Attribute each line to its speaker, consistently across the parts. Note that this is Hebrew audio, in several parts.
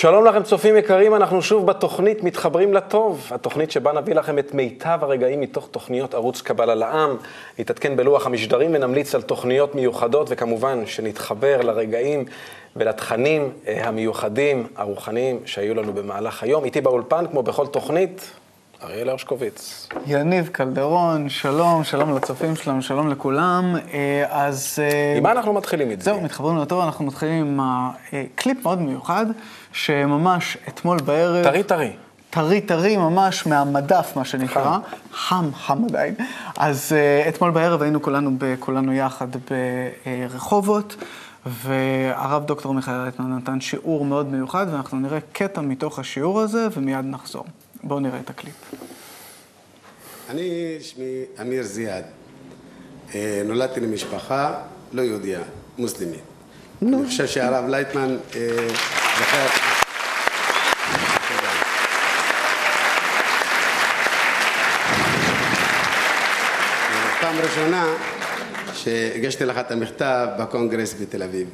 Speaker 1: שלום לכם צופים יקרים, אנחנו שוב בתוכנית מתחברים לטוב, התוכנית שבה נביא לכם את מיטב הרגעים מתוך תוכניות ערוץ קבלה לעם, נתעדכן בלוח המשדרים ונמליץ על תוכניות מיוחדות, וכמובן שנתחבר לרגעים ולתכנים אה, המיוחדים, הרוחניים, שהיו לנו במהלך היום. איתי באולפן, כמו בכל תוכנית, אריאל הרשקוביץ.
Speaker 2: יניב קלדרון, שלום, שלום לצופים שלנו, שלום לכולם. אה, אז... אה,
Speaker 1: עם מה אנחנו מתחילים את זה?
Speaker 2: זהו, מתחברים לטוב, אנחנו מתחילים עם קליפ מאוד מיוחד, שממש אתמול בערב...
Speaker 1: טרי טרי.
Speaker 2: טרי טרי ממש מהמדף, מה שנקרא. חם, חם עדיין. אז uh, אתמול בערב היינו כולנו, כולנו יחד ברחובות, והרב דוקטור מיכאל אלטמן נתן שיעור מאוד מיוחד, ואנחנו נראה קטע מתוך השיעור הזה, ומיד נחזור. בואו נראה את הקליפ.
Speaker 3: אני, שמי אמיר זיאד. אה, נולדתי למשפחה לא יהודייה, מוסלמית. אני חושב שהרב לייטמן זכר... פעם ראשונה שהגשתי לך את המכתב בקונגרס בתל אביב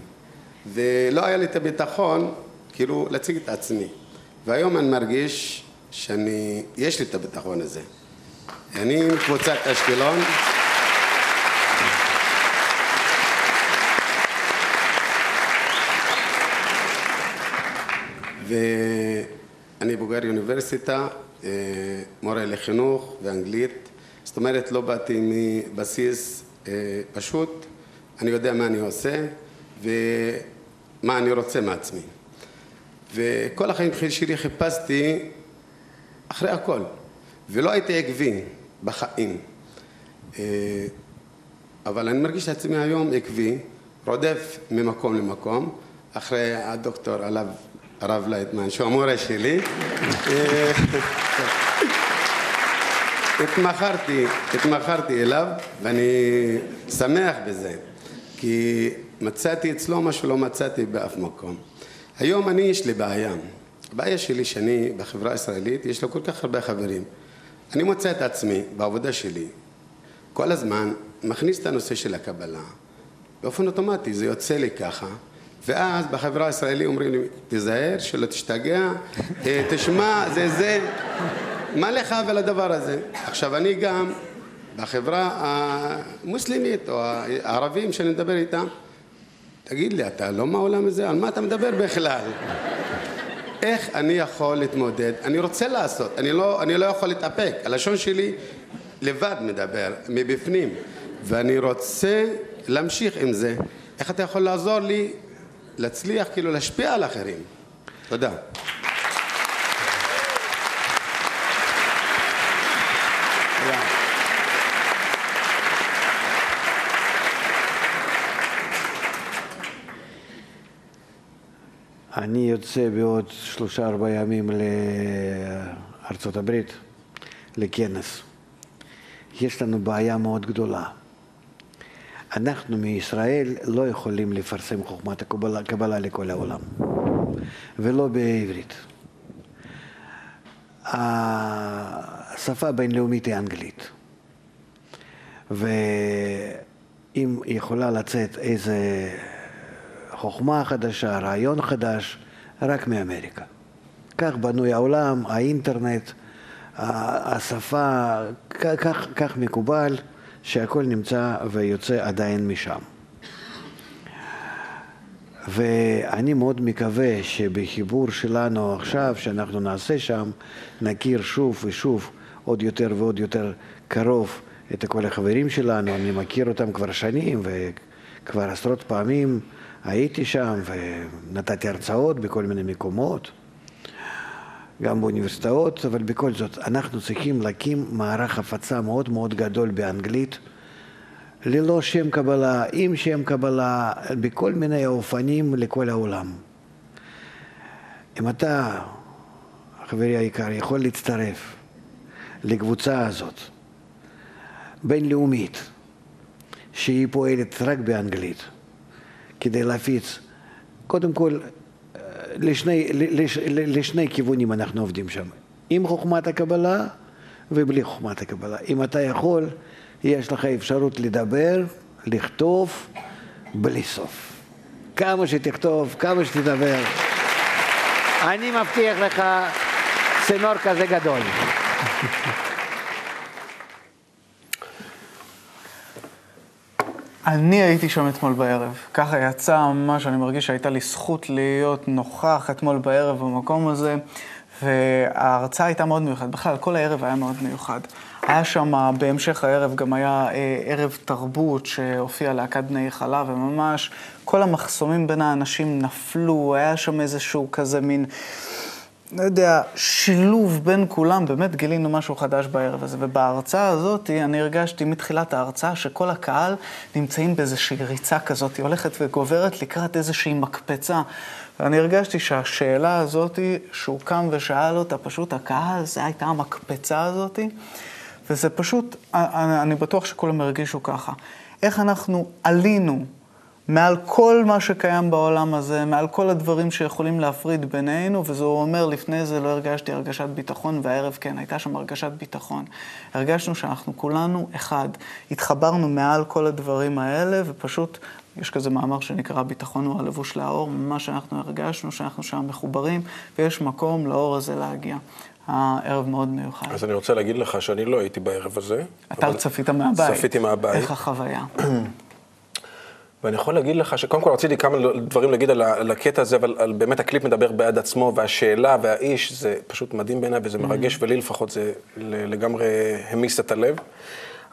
Speaker 3: ולא היה לי את הביטחון כאילו להציג את עצמי והיום אני מרגיש שאני, יש לי את הביטחון הזה. אני מקבוצת אשקלון. ואני בוגר אוניברסיטה, אה, מורה לחינוך ואנגלית. זאת אומרת, לא באתי מבסיס אה, פשוט, אני יודע מה אני עושה ומה אני רוצה מעצמי. וכל החיים שלי חיפשתי אחרי הכל, ולא הייתי עקבי בחיים. אה, אבל אני מרגיש את עצמי היום עקבי, רודף ממקום למקום, אחרי הדוקטור עליו, הרב לייטמן, שהוא המורה שלי. אה, התמכרתי, התמכרתי אליו, ואני שמח בזה, כי מצאתי אצלו מה שלא מצאתי באף מקום. היום אני, יש לי בעיה. הבעיה שלי שאני בחברה הישראלית, יש לו כל כך הרבה חברים. אני מוצא את עצמי בעבודה שלי, כל הזמן מכניס את הנושא של הקבלה. באופן אוטומטי, זה יוצא לי ככה. ואז בחברה הישראלית אומרים לי, תיזהר, שלא תשתגע, אה, תשמע, זה זה. מה לך ולדבר הזה? עכשיו, אני גם בחברה המוסלמית או הערבים שאני מדבר איתם, תגיד לי, אתה לא מהעולם הזה? על מה אתה מדבר בכלל? איך אני יכול להתמודד? אני רוצה לעשות, אני לא, אני לא יכול להתאפק, הלשון שלי לבד מדבר, מבפנים, ואני רוצה להמשיך עם זה. איך אתה יכול לעזור לי להצליח כאילו להשפיע על אחרים? תודה.
Speaker 4: אני יוצא בעוד שלושה ארבעה ימים לארצות הברית, לכנס. יש לנו בעיה מאוד גדולה. אנחנו מישראל לא יכולים לפרסם חוכמת הקבלה, הקבלה לכל העולם, ולא בעברית. השפה הבינלאומית היא אנגלית, ואם יכולה לצאת איזה חוכמה חדשה, רעיון חדש, רק מאמריקה. כך בנוי העולם, האינטרנט, השפה, כך, כך מקובל שהכל נמצא ויוצא עדיין משם. ואני מאוד מקווה שבחיבור שלנו עכשיו, שאנחנו נעשה שם, נכיר שוב ושוב עוד יותר ועוד יותר קרוב את כל החברים שלנו. אני מכיר אותם כבר שנים וכבר עשרות פעמים. הייתי שם ונתתי הרצאות בכל מיני מקומות, גם באוניברסיטאות, אבל בכל זאת, אנחנו צריכים להקים מערך הפצה מאוד מאוד גדול באנגלית, ללא שם קבלה, עם שם קבלה, בכל מיני אופנים לכל העולם. אם אתה, חברי היקר, יכול להצטרף לקבוצה הזאת, בינלאומית, שהיא פועלת רק באנגלית, כדי להפיץ. קודם כל, לשני, לש, לשני כיוונים אנחנו עובדים שם, עם חוכמת הקבלה ובלי חוכמת הקבלה. אם אתה יכול, יש לך אפשרות לדבר, לכתוב, בלי סוף. כמה שתכתוב, כמה שתדבר, אני מבטיח לך צינור כזה גדול.
Speaker 2: אני הייתי שם אתמול בערב. ככה יצא ממש, אני מרגיש שהייתה לי זכות להיות נוכח אתמול בערב במקום הזה, וההרצאה הייתה מאוד מיוחדת. בכלל, כל הערב היה מאוד מיוחד. היה שם, בהמשך הערב גם היה אה, ערב תרבות שהופיע להקת בני חלב, וממש כל המחסומים בין האנשים נפלו, היה שם איזשהו כזה מין... לא יודע, שילוב בין כולם, באמת גילינו משהו חדש בערב הזה. ובהרצאה הזאת, אני הרגשתי מתחילת ההרצאה שכל הקהל נמצאים באיזושהי ריצה כזאת, הולכת וגוברת לקראת איזושהי מקפצה. ואני הרגשתי שהשאלה הזאת, שהוא קם ושאל אותה, פשוט הקהל, זה הייתה המקפצה הזאת, וזה פשוט, אני בטוח שכולם הרגישו ככה. איך אנחנו עלינו מעל כל מה שקיים בעולם הזה, מעל כל הדברים שיכולים להפריד בינינו, וזה הוא אומר, לפני זה לא הרגשתי הרגשת ביטחון, והערב כן, הייתה שם הרגשת ביטחון. הרגשנו שאנחנו כולנו אחד. התחברנו מעל כל הדברים האלה, ופשוט, יש כזה מאמר שנקרא ביטחון הוא הלבוש לאור, ממש אנחנו הרגשנו שאנחנו שם מחוברים, ויש מקום לאור הזה להגיע. הערב מאוד מיוחד.
Speaker 1: אז אני רוצה להגיד לך שאני לא הייתי בערב הזה.
Speaker 2: אתה צפית מהבית.
Speaker 1: צפיתי מהבית.
Speaker 2: איך החוויה?
Speaker 1: ואני יכול להגיד לך שקודם כל רציתי כמה דברים להגיד על, על הקטע הזה, אבל על באמת הקליפ מדבר בעד עצמו, והשאלה והאיש, זה פשוט מדהים בעיניי וזה מרגש, mm-hmm. ולי לפחות זה לגמרי המיס את הלב.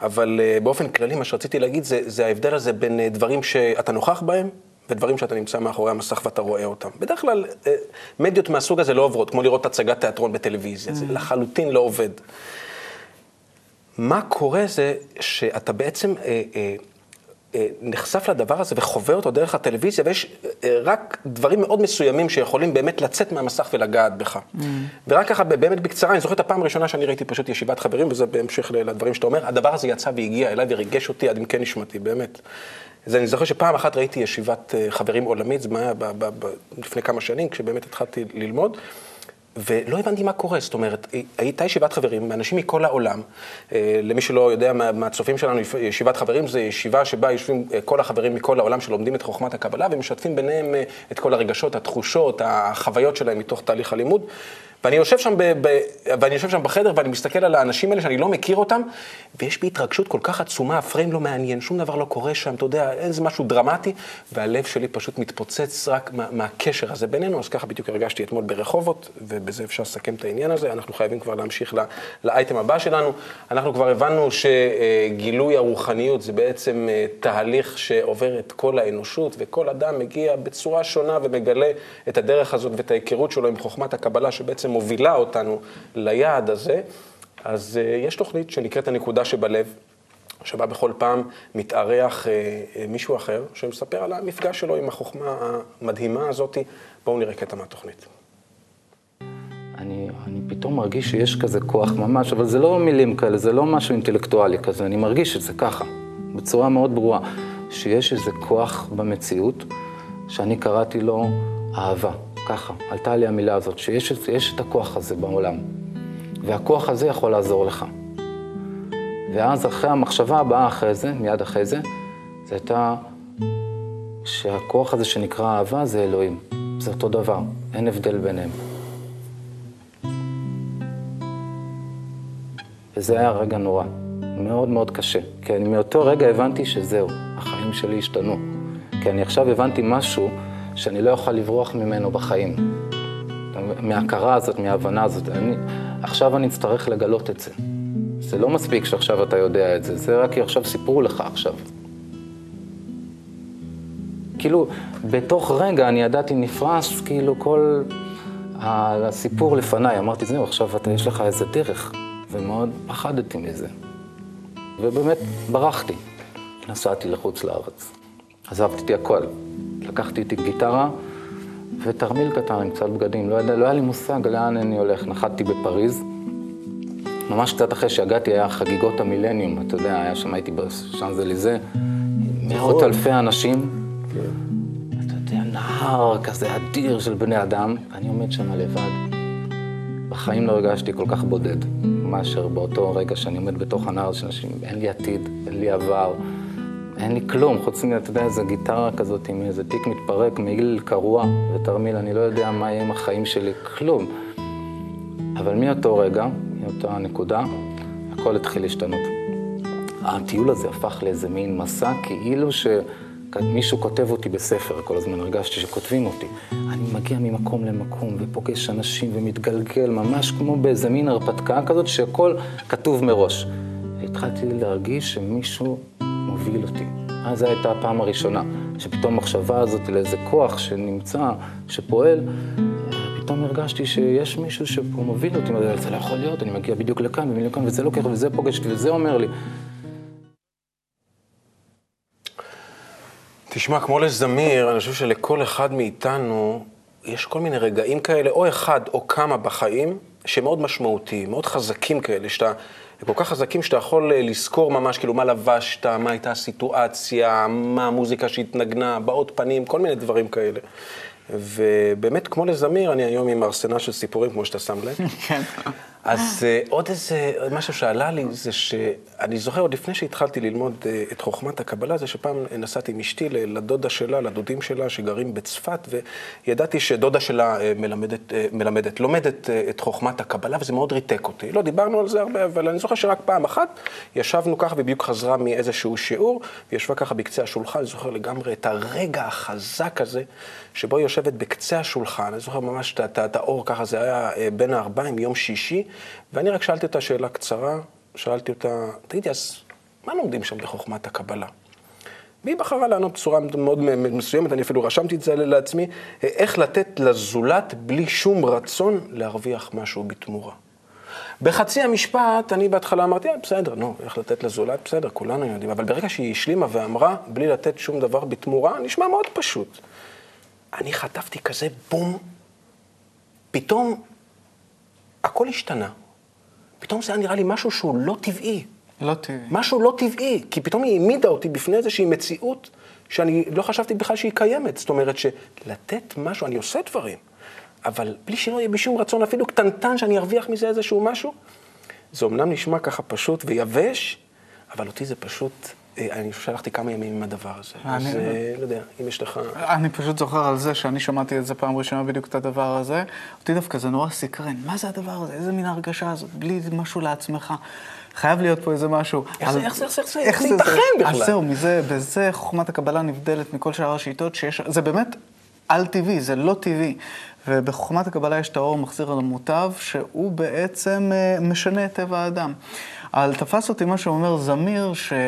Speaker 1: אבל uh, באופן כללי, מה שרציתי להגיד זה, זה ההבדל הזה בין uh, דברים שאתה נוכח בהם, ודברים שאתה נמצא מאחורי המסך ואתה רואה אותם. בדרך כלל, uh, מדיות מהסוג הזה לא עוברות, כמו לראות הצגת תיאטרון בטלוויזיה. זה לחלוטין לא עובד. מה קורה זה שאתה בעצם... Uh, אה, נחשף לדבר הזה וחווה אותו דרך הטלוויזיה, ויש אה, רק דברים מאוד מסוימים שיכולים באמת לצאת מהמסך ולגעת בך. Mm. ורק ככה, באמת בקצרה, אני זוכר את הפעם הראשונה שאני ראיתי פשוט ישיבת חברים, וזה בהמשך לדברים שאתה אומר, הדבר הזה יצא והגיע אליי וריגש אותי עד עמקי נשמתי, באמת. אז אני זוכר שפעם אחת ראיתי ישיבת אה, חברים עולמית, זה היה לפני כמה שנים, כשבאמת התחלתי ללמוד. ולא הבנתי מה קורה, זאת אומרת, הייתה ישיבת חברים, אנשים מכל העולם, אה, למי שלא יודע מהצופים שלנו, ישיבת חברים זה ישיבה שבה יושבים אה, כל החברים מכל העולם שלומדים את חוכמת הקבלה ומשתפים ביניהם אה, את כל הרגשות, התחושות, החוויות שלהם מתוך תהליך הלימוד. ואני יושב שם, ב, ב, ואני יושב שם בחדר ואני מסתכל על האנשים האלה שאני לא מכיר אותם, ויש בי התרגשות כל כך עצומה, הפריים לא מעניין, שום דבר לא קורה שם, אתה יודע, איזה משהו דרמטי, והלב שלי פשוט מתפוצץ רק מה, מהקשר הזה בינינו, אז ככה בדיוק הרגשתי אתמול ברחובות, ובזה אפשר לסכם את העניין הזה. אנחנו חייבים כבר להמשיך לאייטם הבא שלנו. אנחנו כבר הבנו שגילוי הרוחניות זה בעצם אה, תהליך שעובר את כל האנושות, וכל אדם מגיע בצורה שונה ומגלה את הדרך הזאת ואת ההיכרות שלו עם חוכמת הקבלה, שבעצם מובילה אותנו ליעד הזה, אז uh, יש תוכנית שנקראת הנקודה שבלב, שבה בכל פעם מתארח uh, uh, מישהו אחר, שמספר על המפגש שלו עם החוכמה המדהימה הזאת. בואו נראה קטע מהתוכנית.
Speaker 5: אני, אני פתאום מרגיש שיש כזה כוח ממש, אבל זה לא מילים כאלה, זה לא משהו אינטלקטואלי כזה, אני מרגיש את זה ככה, בצורה מאוד ברורה, שיש איזה כוח במציאות, שאני קראתי לו אהבה. ככה, עלתה לי המילה הזאת, שיש את הכוח הזה בעולם, והכוח הזה יכול לעזור לך. ואז אחרי המחשבה הבאה אחרי זה, מיד אחרי זה, זה הייתה שהכוח הזה שנקרא אהבה זה אלוהים. זה אותו דבר, אין הבדל ביניהם. וזה היה רגע נורא, מאוד מאוד קשה. כי אני מאותו רגע הבנתי שזהו, החיים שלי השתנו. כי אני עכשיו הבנתי משהו שאני לא אוכל לברוח ממנו בחיים. מההכרה הזאת, מההבנה הזאת. אני, עכשיו אני אצטרך לגלות את זה. זה לא מספיק שעכשיו אתה יודע את זה, זה רק כי עכשיו סיפרו לך עכשיו. כאילו, בתוך רגע אני ידעתי נפרס, כאילו כל הסיפור לפניי. אמרתי, זהו, עכשיו אתה, יש לך איזה דרך, ומאוד פחדתי מזה. ובאמת ברחתי. נסעתי לחוץ לארץ. עזבתי את הכל. לקחתי איתי גיטרה ותרמיל קטן עם קצת בגדים. לא, ידע, לא היה לי מושג לאן אני הולך. נחתתי בפריז. ממש קצת אחרי שהגעתי היה חגיגות המילניום, אתה יודע, היה שם, הייתי בשאנזליזה, מאות. אלפי אנשים. כן. אתה יודע, נהר כזה אדיר של בני אדם, ואני עומד שם לבד. בחיים לא הרגשתי כל כך בודד, מאשר באותו רגע שאני עומד בתוך הנהר של אנשים. אין לי עתיד, אין לי עבר. אין לי כלום, חוץ מ, אתה יודע, איזה גיטרה כזאת עם איזה תיק מתפרק, מעיל קרוע ותרמיל, אני לא יודע מה יהיה עם החיים שלי, כלום. אבל מאותו רגע, מאותה נקודה, הכל התחיל להשתנות. הטיול הזה הפך לאיזה מין מסע, כאילו שמישהו כותב אותי בספר, כל הזמן הרגשתי שכותבים אותי. אני מגיע ממקום למקום ופוגש אנשים ומתגלגל, ממש כמו באיזה מין הרפתקה כזאת, שהכל כתוב מראש. התחלתי להרגיש שמישהו מוביל אותי. אז זו הייתה הפעם הראשונה, שפתאום המחשבה הזאת לאיזה כוח שנמצא, שפועל, פתאום הרגשתי שיש מישהו שפה מוביל אותי, זה לא יכול להיות, אני מגיע בדיוק לכאן ולכאן, וזה לוקח, וזה פוגש וזה אומר לי.
Speaker 1: תשמע, כמו לזמיר, אני חושב שלכל אחד מאיתנו יש כל מיני רגעים כאלה, או אחד או כמה בחיים, שהם מאוד משמעותיים, מאוד חזקים כאלה, שאתה, כל כך חזקים שאתה יכול אה, לזכור ממש, כאילו, מה לבשת, מה הייתה הסיטואציה, מה המוזיקה שהתנגנה, בעות פנים, כל מיני דברים כאלה. ובאמת, כמו לזמיר, אני היום עם ארסנל של סיפורים, כמו שאתה שם לב.
Speaker 2: כן.
Speaker 1: אז uh, עוד איזה, משהו שעלה לי, זה שאני זוכר עוד לפני שהתחלתי ללמוד uh, את חוכמת הקבלה, זה שפעם נסעתי עם אשתי לדודה שלה, לדודים שלה, שגרים בצפת, וידעתי שדודה שלה uh, מלמדת, מלמדת, לומדת את חוכמת הקבלה, וזה מאוד ריתק אותי. לא דיברנו על זה הרבה, אבל אני זוכר שרק פעם אחת ישבנו ככה, ובדיוק חזרה מאיזשהו שיעור, וישבה ככה בקצה השולחן, אני זוכר לגמרי את הרגע החזק הזה, שבו היא יושבת בקצה השולחן, אני זוכר ממש את האור ככה, זה היה בין הארבעים, יום שישי, ואני רק שאלתי אותה שאלה קצרה, שאלתי אותה, תגידי, אז מה לומדים שם בחוכמת הקבלה? והיא בחרה לענות בצורה מאוד מסוימת, אני אפילו רשמתי את זה לעצמי, איך לתת לזולת בלי שום רצון להרוויח משהו בתמורה. בחצי המשפט, אני בהתחלה אמרתי, אה, בסדר, נו, איך לתת לזולת, בסדר, כולנו יודעים, אבל ברגע שהיא השלימה ואמרה, בלי לתת שום דבר בתמורה, נשמע מאוד פשוט. אני חטפתי כזה בום, פתאום הכל השתנה. פתאום זה היה נראה לי משהו שהוא לא טבעי.
Speaker 2: לא טבעי.
Speaker 1: משהו לא טבעי, כי פתאום היא העמידה אותי בפני איזושהי מציאות שאני לא חשבתי בכלל שהיא קיימת. זאת אומרת שלתת משהו, אני עושה דברים, אבל בלי שלא יהיה בשום רצון אפילו קטנטן שאני ארוויח מזה איזשהו משהו, זה אמנם נשמע ככה פשוט ויבש, אבל אותי זה פשוט אני שלחתי כמה ימים עם הדבר הזה. אני אז אה, לא יודע, אם יש לך...
Speaker 2: אני פשוט זוכר על זה שאני שמעתי את זה פעם ראשונה בדיוק את הדבר הזה. אותי דווקא זה נורא סקרן. מה זה הדבר הזה? איזה מין הרגשה הזאת? בלי משהו לעצמך. חייב להיות פה איזה משהו.
Speaker 1: איך זה, איך זה, איך זה, איך זה ייתכן בכלל?
Speaker 2: אז זהו, מזה, בזה חוכמת הקבלה נבדלת מכל שאר השיטות שיש, זה באמת על-טבעי, זה לא טבעי. ובחוכמת הקבלה יש את האור מחזיר על המוטב, שהוא בעצם אה, משנה את טבע האדם. אבל תפס אותי מה שאומר זמיר, שזה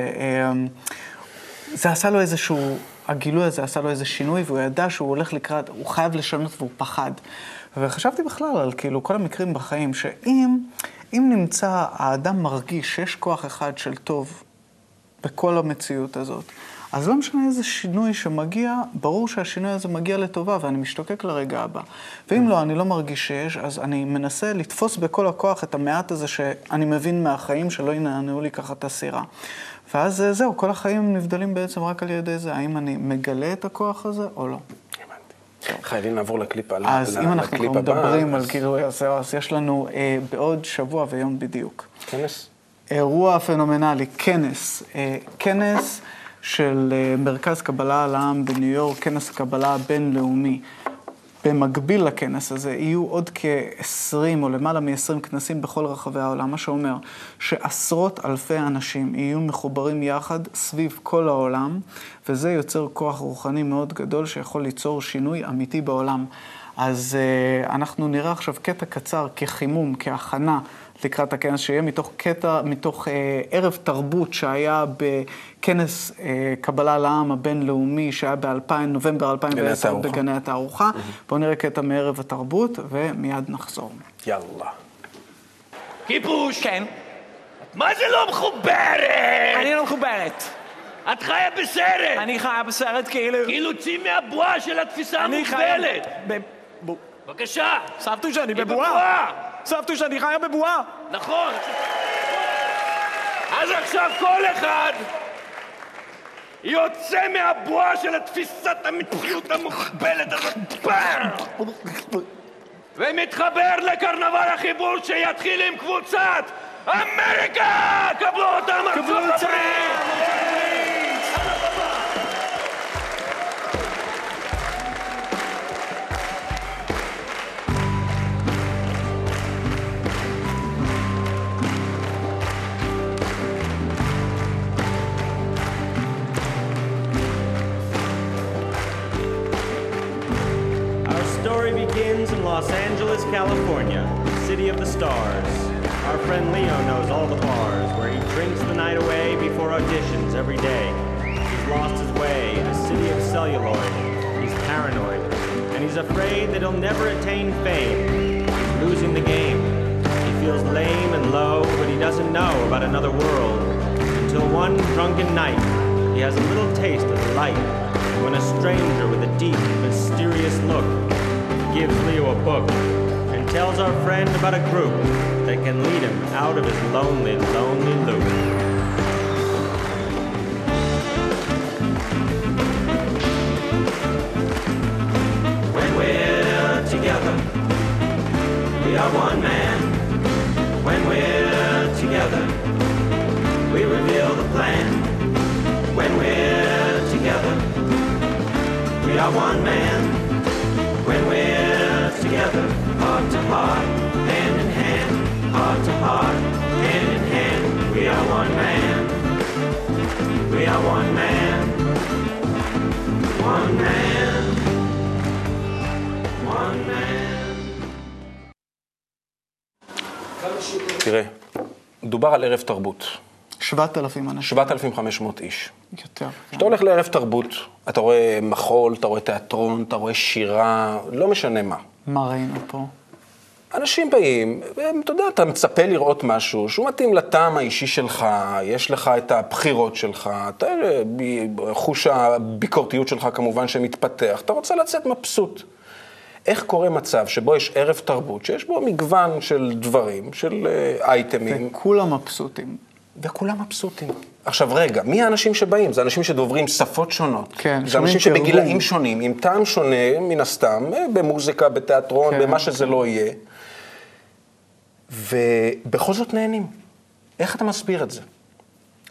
Speaker 2: עשה לו איזשהו, הגילוי הזה עשה לו איזה שינוי, והוא ידע שהוא הולך לקראת, הוא חייב לשנות והוא פחד. וחשבתי בכלל על כאילו כל המקרים בחיים, שאם אם נמצא, האדם מרגיש שיש כוח אחד של טוב בכל המציאות הזאת, אז לא משנה איזה שינוי שמגיע, ברור שהשינוי הזה מגיע לטובה ואני משתוקק לרגע הבא. ואם לא, אני לא מרגיש שיש, אז אני מנסה לתפוס בכל הכוח את המעט הזה שאני מבין מהחיים, שלא ינענעו לי ככה את הסירה. ואז אה, זהו, כל החיים נבדלים בעצם רק על ידי זה, האם אני מגלה את הכוח הזה או לא.
Speaker 1: חייבים לעבור לקליפ הבא.
Speaker 2: אז אם אנחנו כבר מדברים על גילוי הזהו, אז יש לנו אה, בעוד שבוע ויום בדיוק.
Speaker 1: כנס?
Speaker 2: אירוע פנומנלי, כנס. אה, כנס של אה, מרכז קבלה על העם בניו יורק, כנס הקבלה הבינלאומי. במקביל לכנס הזה יהיו עוד כ-20 או למעלה מ-20 כנסים בכל רחבי העולם, מה שאומר שעשרות אלפי אנשים יהיו מחוברים יחד סביב כל העולם, וזה יוצר כוח רוחני מאוד גדול שיכול ליצור שינוי אמיתי בעולם. אז uh, אנחנו נראה עכשיו קטע קצר כחימום, כהכנה לקראת הכנס, שיהיה מתוך קטע, מתוך uh, ערב תרבות שהיה בכנס uh, קבלה לעם הבינלאומי, שהיה ב-2000, נובמבר 2010 בגני התערוכה. Mm-hmm. בואו נראה קטע מערב התרבות, ומיד נחזור.
Speaker 1: יאללה.
Speaker 6: כיבוש!
Speaker 7: כן.
Speaker 6: מה זה לא מחוברת?
Speaker 7: אני לא מחוברת.
Speaker 6: את חיה בסרט!
Speaker 7: אני חיה בסרט כאילו...
Speaker 6: כאילו צאי מהבועה של התפיסה
Speaker 7: אני חיה...
Speaker 6: המוגבלת!
Speaker 7: ב... ב...
Speaker 6: בבקשה!
Speaker 7: סבתו שאני
Speaker 6: בבועה!
Speaker 7: סבתו שאני חיה בבועה!
Speaker 6: נכון! אז עכשיו כל אחד יוצא מהבועה של התפיסת המציאות המוגבלת הזאת! ומתחבר לקרנבל החיבור שיתחיל עם קבוצת אמריקה! קבלו אותם ארצות! הברית!
Speaker 8: Los Angeles, California, city of the stars. Our friend Leo knows all the bars where he drinks the night away before auditions every day. He's lost his way in a city of celluloid. He's paranoid, and he's afraid that he'll never attain fame. He's losing the game. He feels lame and low, but he doesn't know about another world. Until one drunken night, he has a little taste of light when a stranger with a deep, mysterious look gives Leo a book and tells our friend about a group that can lead him out of his lonely, lonely loop. When we're together, we are one man. When we're together, we reveal the plan. When we're together, we are one man. To heart, hand in hand, heart to heart, hand in hand, we are one man. We are one man. One man. One man.
Speaker 1: תראה, דובר על ערב תרבות.
Speaker 2: 7,000 אנשים.
Speaker 1: 7,500 איש.
Speaker 2: יותר.
Speaker 1: כשאתה הולך לערב תרבות, אתה רואה מחול, אתה רואה תיאטרון, אתה רואה שירה, לא משנה מה.
Speaker 2: מה ראינו פה?
Speaker 1: אנשים באים, והם, אתה יודע, אתה מצפה לראות משהו שהוא מתאים לטעם האישי שלך, יש לך את הבחירות שלך, אתה, חוש הביקורתיות שלך כמובן שמתפתח, אתה רוצה לצאת מבסוט. איך קורה מצב שבו יש ערב תרבות, שיש בו מגוון של דברים, של אה, אייטמים,
Speaker 2: וכולם מבסוטים.
Speaker 1: וכולם מבסוטים. עכשיו רגע, מי האנשים שבאים? זה אנשים שדוברים שפות שונות.
Speaker 2: כן,
Speaker 1: זה אנשים. שבגילאים שונים, עם טעם שונה, מן הסתם, אה, במוזיקה, בתיאטרון,
Speaker 2: כן,
Speaker 1: במה שזה לא יהיה. ובכל זאת נהנים. איך אתה מסביר את זה?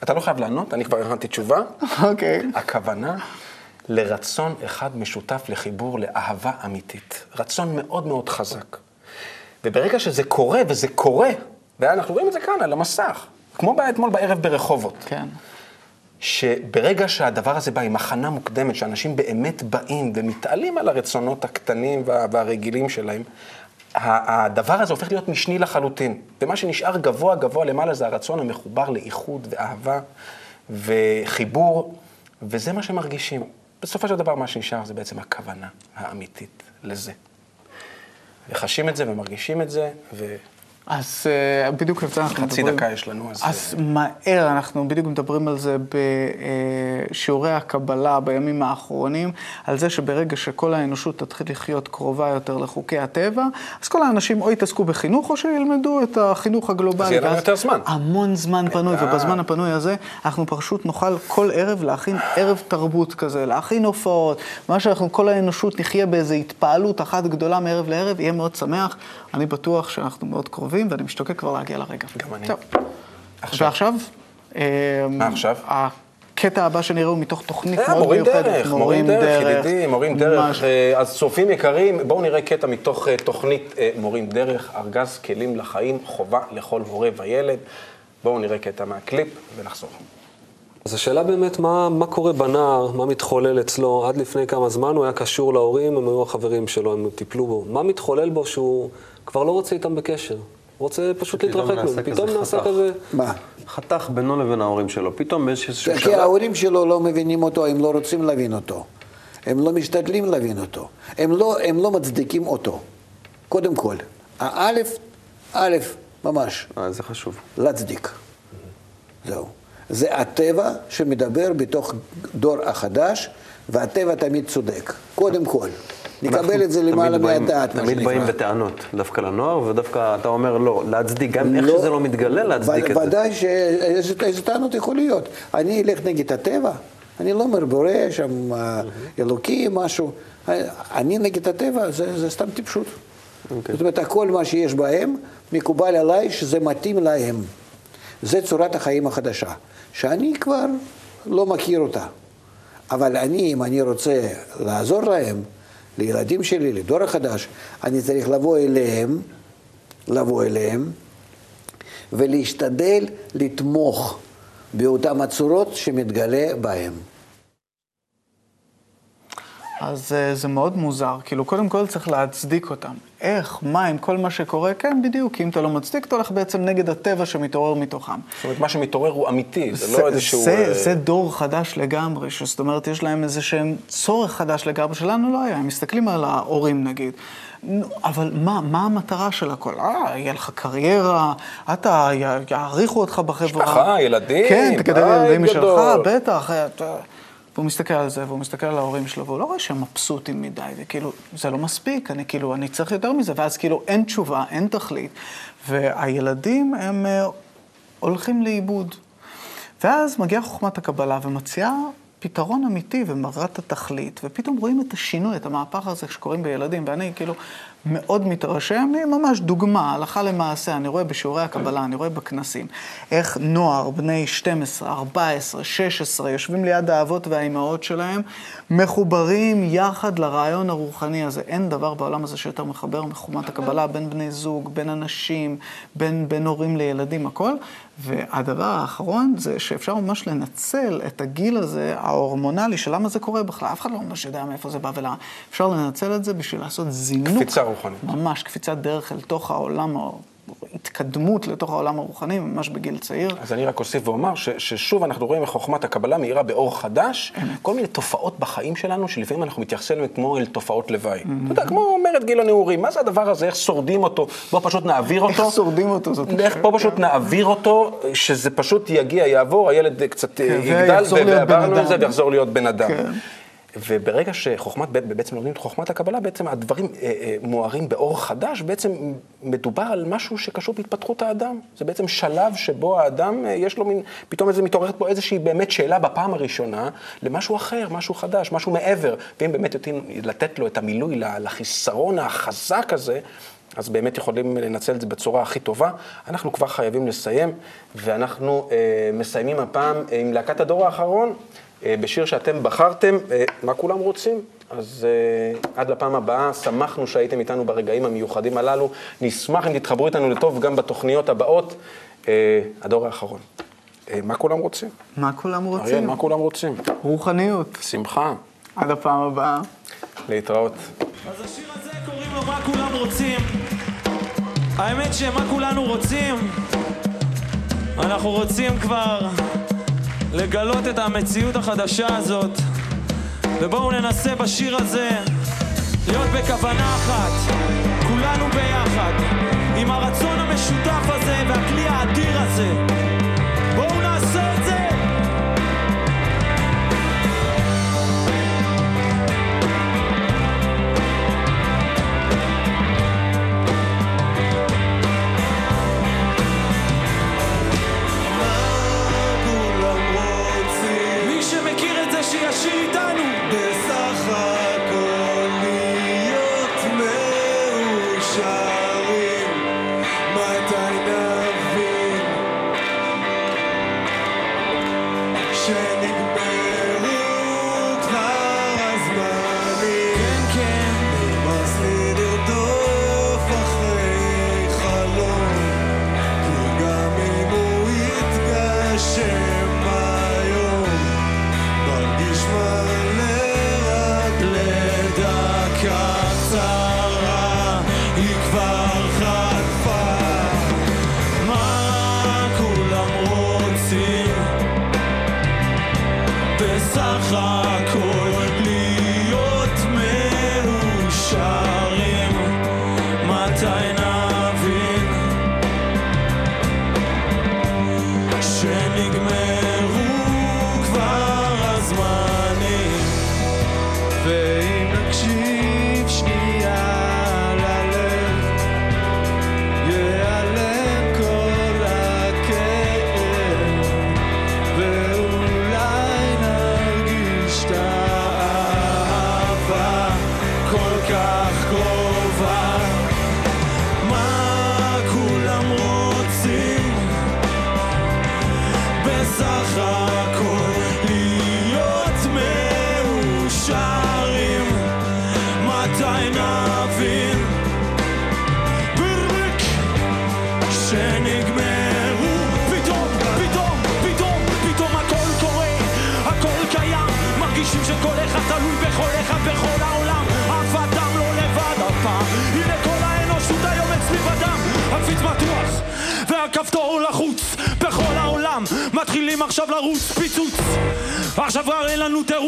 Speaker 1: אתה לא חייב לענות, אני כבר הכנתי תשובה.
Speaker 2: אוקיי.
Speaker 1: הכוונה לרצון אחד משותף לחיבור לאהבה אמיתית. רצון מאוד מאוד חזק. וברגע שזה קורה, וזה קורה, ואנחנו רואים את זה כאן על המסך, כמו אתמול בערב ברחובות,
Speaker 2: כן.
Speaker 1: שברגע שהדבר הזה בא עם הכנה מוקדמת, שאנשים באמת באים ומתעלים על הרצונות הקטנים וה- והרגילים שלהם, הדבר הזה הופך להיות משני לחלוטין. ומה שנשאר גבוה גבוה למעלה זה הרצון המחובר לאיחוד ואהבה וחיבור, וזה מה שמרגישים. בסופו של דבר מה שנשאר זה בעצם הכוונה האמיתית לזה. וחשים את זה ומרגישים את זה, וחצי
Speaker 2: אז אה, בדיוק על זה אנחנו מדברים.
Speaker 1: דקה יש לנו, אז...
Speaker 2: אז מהר, אנחנו בדיוק מדברים על זה בשיעורי הקבלה בימים האחרונים, על זה שברגע שכל האנושות תתחיל לחיות קרובה יותר לחוקי הטבע, אז כל האנשים או יתעסקו בחינוך או שילמדו את החינוך הגלובלי.
Speaker 1: אז יהיה לנו יותר זמן.
Speaker 2: המון זמן פנוי,
Speaker 1: אה.
Speaker 2: ובזמן הפנוי הזה אנחנו פשוט נוכל כל ערב להכין ערב תרבות כזה, להכין הופעות, מה שאנחנו, כל האנושות נחיה באיזו התפעלות אחת גדולה מערב לערב, יהיה מאוד שמח. אני בטוח שאנחנו מאוד קרובים, ואני משתוקק כבר להגיע לרגע.
Speaker 1: גם אני.
Speaker 2: טוב.
Speaker 1: עכשיו.
Speaker 2: ועכשיו?
Speaker 1: מה עכשיו?
Speaker 2: הקטע הבא שנראה הוא מתוך תוכנית
Speaker 1: אה,
Speaker 2: מאוד
Speaker 1: מורים
Speaker 2: מיוחדת.
Speaker 1: דרך, מורים דרך, ידידי, מורים דרך. אה, אז צופים יקרים, בואו נראה קטע מתוך אה, תוכנית מורים דרך, ארגז כלים לחיים, חובה לכל הורה וילד. בואו נראה קטע מהקליפ ונחזור.
Speaker 9: אז השאלה באמת, מה, מה קורה בנער, מה מתחולל אצלו? עד לפני כמה זמן הוא היה קשור להורים, הם היו החברים שלו, הם טיפלו בו. מה מתחולל בו שהוא כבר לא רוצה איתם בקשר? רוצה פשוט להתרחק.
Speaker 10: נעשה
Speaker 9: פתאום נעשה. כזה...
Speaker 4: מה?
Speaker 10: חתך בינו לבין ההורים שלו. פתאום באיזשהו
Speaker 4: כי
Speaker 10: שלב...
Speaker 4: ההורים שלו לא מבינים אותו, הם לא רוצים להבין אותו. הם לא משתדלים להבין אותו. הם לא, הם לא מצדיקים אותו. קודם כל, האלף, א', ממש,
Speaker 10: אה, זה חשוב.
Speaker 4: להצדיק. זהו. זה הטבע שמדבר בתוך דור החדש, והטבע תמיד צודק. קודם כל. נקבל את זה למעלה מהדעת, מה
Speaker 10: תמיד באים. בטענות, דווקא לנוער, ודווקא אתה אומר לא, להצדיק, גם איך
Speaker 4: לא-
Speaker 10: שזה לא מתגלה, להצדיק את זה.
Speaker 4: ודאי שאיזה איזה טענות יכול להיות. אני אלך נגד הטבע, אני לא אומר בורא שם אה, אלוקים, משהו. אני נגד הטבע, זה, זה סתם טיפשות.
Speaker 10: אוקיי.
Speaker 4: זאת אומרת, כל מה שיש בהם, מקובל עליי שזה מתאים להם. זה צורת החיים החדשה, שאני כבר לא מכיר אותה. אבל אני, אם אני רוצה לעזור להם, לילדים שלי, לדור החדש, אני צריך לבוא אליהם, לבוא אליהם, ולהשתדל לתמוך באותן הצורות שמתגלה בהם.
Speaker 2: אז אה, זה מאוד מוזר. כאילו, קודם כל צריך להצדיק אותם. איך, מה, עם כל מה שקורה? כן, בדיוק, כי אם אתה לא מצדיק, אתה הולך בעצם נגד הטבע שמתעורר מתוכם.
Speaker 1: זאת אומרת, מה שמתעורר הוא אמיתי, זה לא איזשהו...
Speaker 2: זה,
Speaker 1: אה,
Speaker 2: זה דור חדש לגמרי, זאת אומרת, יש להם איזה שהם צורך חדש לגמרי, שלנו לא היה, הם מסתכלים על ההורים נגיד. אבל מה, מה המטרה של הכל? אה, יהיה לך קריירה, אתה, יעריכו אותך בחברה.
Speaker 1: משפחה, ילדים,
Speaker 2: כן, תקדם ילדים משלך. בטח. אתה... והוא מסתכל על זה, והוא מסתכל על ההורים שלו, והוא לא רואה שהם מבסוטים מדי, וכאילו, זה לא מספיק, אני כאילו, אני צריך יותר מזה, ואז כאילו אין תשובה, אין תכלית, והילדים הם אה, הולכים לאיבוד. ואז מגיעה חוכמת הקבלה ומציעה פתרון אמיתי ומראה את התכלית, ופתאום רואים את השינוי, את המהפך הזה שקוראים בילדים, ואני כאילו מאוד מתרשם, ממש דוגמה, הלכה למעשה, אני רואה בשיעורי הקבלה, אני רואה בכנסים, איך נוער, בני 12, 14, 16, יושבים ליד האבות והאימהות שלהם, מחוברים יחד לרעיון הרוחני הזה. אין דבר בעולם הזה שיותר מחבר מחומת הקבלה בין בני זוג, בין אנשים, בין, בין הורים לילדים, הכל. והדבר האחרון זה שאפשר ממש לנצל את הגיל הזה, ההורמונלי, של למה זה קורה בכלל. אף אחד לא ממש יודע מאיפה זה בא ולמה. אפשר לנצל את זה בשביל לעשות זינוק.
Speaker 1: קפיצה רוחנית.
Speaker 2: ממש קפיצת דרך אל תוך העולם, התקדמות לתוך העולם הרוחני, ממש בגיל צעיר.
Speaker 1: אז אני רק אוסיף ואומר ש, ששוב אנחנו רואים איך חוכמת הקבלה מאירה באור חדש, כל מיני תופעות בחיים שלנו, שלפעמים אנחנו מתייחסים אליהן כמו אל תופעות לוואי. אתה יודע, כמו מרד גיל הנעורים, מה זה הדבר הזה, איך שורדים אותו? בוא פשוט נעביר אותו.
Speaker 2: איך שורדים אותו? זאת
Speaker 1: איך פה פשוט נעביר אותו, שזה פשוט יגיע, יעבור, הילד קצת
Speaker 2: כן,
Speaker 1: יגדל, ועברנו את זה. ויחזור להיות בן אדם. וברגע שחוכמת, בעצם לומדים את חוכמת הקבלה, בעצם הדברים אה, אה, מוארים באור חדש, בעצם מדובר על משהו שקשור בהתפתחות האדם. זה בעצם שלב שבו האדם, אה, יש לו מין, פתאום איזה מתעוררת פה איזושהי באמת שאלה בפעם הראשונה, למשהו אחר, משהו חדש, משהו מעבר. ואם באמת יודעים לתת לו את המילוי לחיסרון החזק הזה, אז באמת יכולים לנצל את זה בצורה הכי טובה. אנחנו כבר חייבים לסיים, ואנחנו אה, מסיימים הפעם עם להקת הדור האחרון. אה, בשיר שאתם בחרתם, אה, מה כולם רוצים? אז אה, עד לפעם הבאה, שמחנו שהייתם איתנו ברגעים המיוחדים הללו. נשמח אם תתחברו איתנו לטוב גם בתוכניות הבאות. אה, הדור האחרון. אה, מה כולם רוצים?
Speaker 2: מה כולם רוצים?
Speaker 1: אריאל, מה כולם רוצים?
Speaker 2: רוחניות.
Speaker 1: שמחה.
Speaker 2: עד הפעם הבאה.
Speaker 1: להתראות.
Speaker 7: אז השיר הזה קוראים לו מה כולם רוצים. האמת שמה כולנו רוצים, אנחנו רוצים כבר לגלות את המציאות החדשה הזאת. ובואו ננסה בשיר הזה להיות בכוונה אחת, כולנו ביחד, עם הרצון המשותף הזה והכלי האדיר הזה.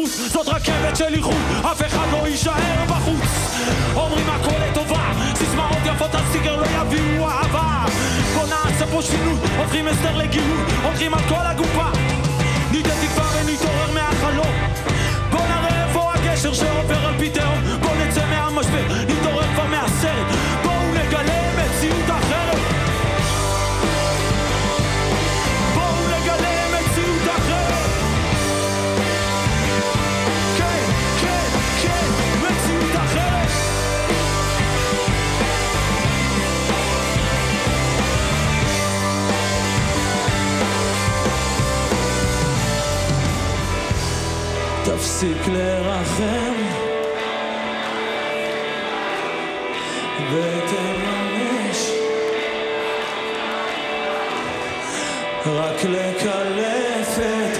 Speaker 7: זאת רכבת של איחוד אף אחד לא יישאר בחוץ. אומרים הכל לטובה סיסמאות יפות הסטיגר לא יביאו אהבה. בוא נעשה פה שינוי הופכים הסדר לגילוי הולכים על כל הגופה. ניתן תקווה ונתעורר מהחלום. בוא נראה איפה הגשר שעובר על פי תהום. בוא נצא מהמשבר, נתעורר תפסיק לרחם. ותממש. רק לקלף את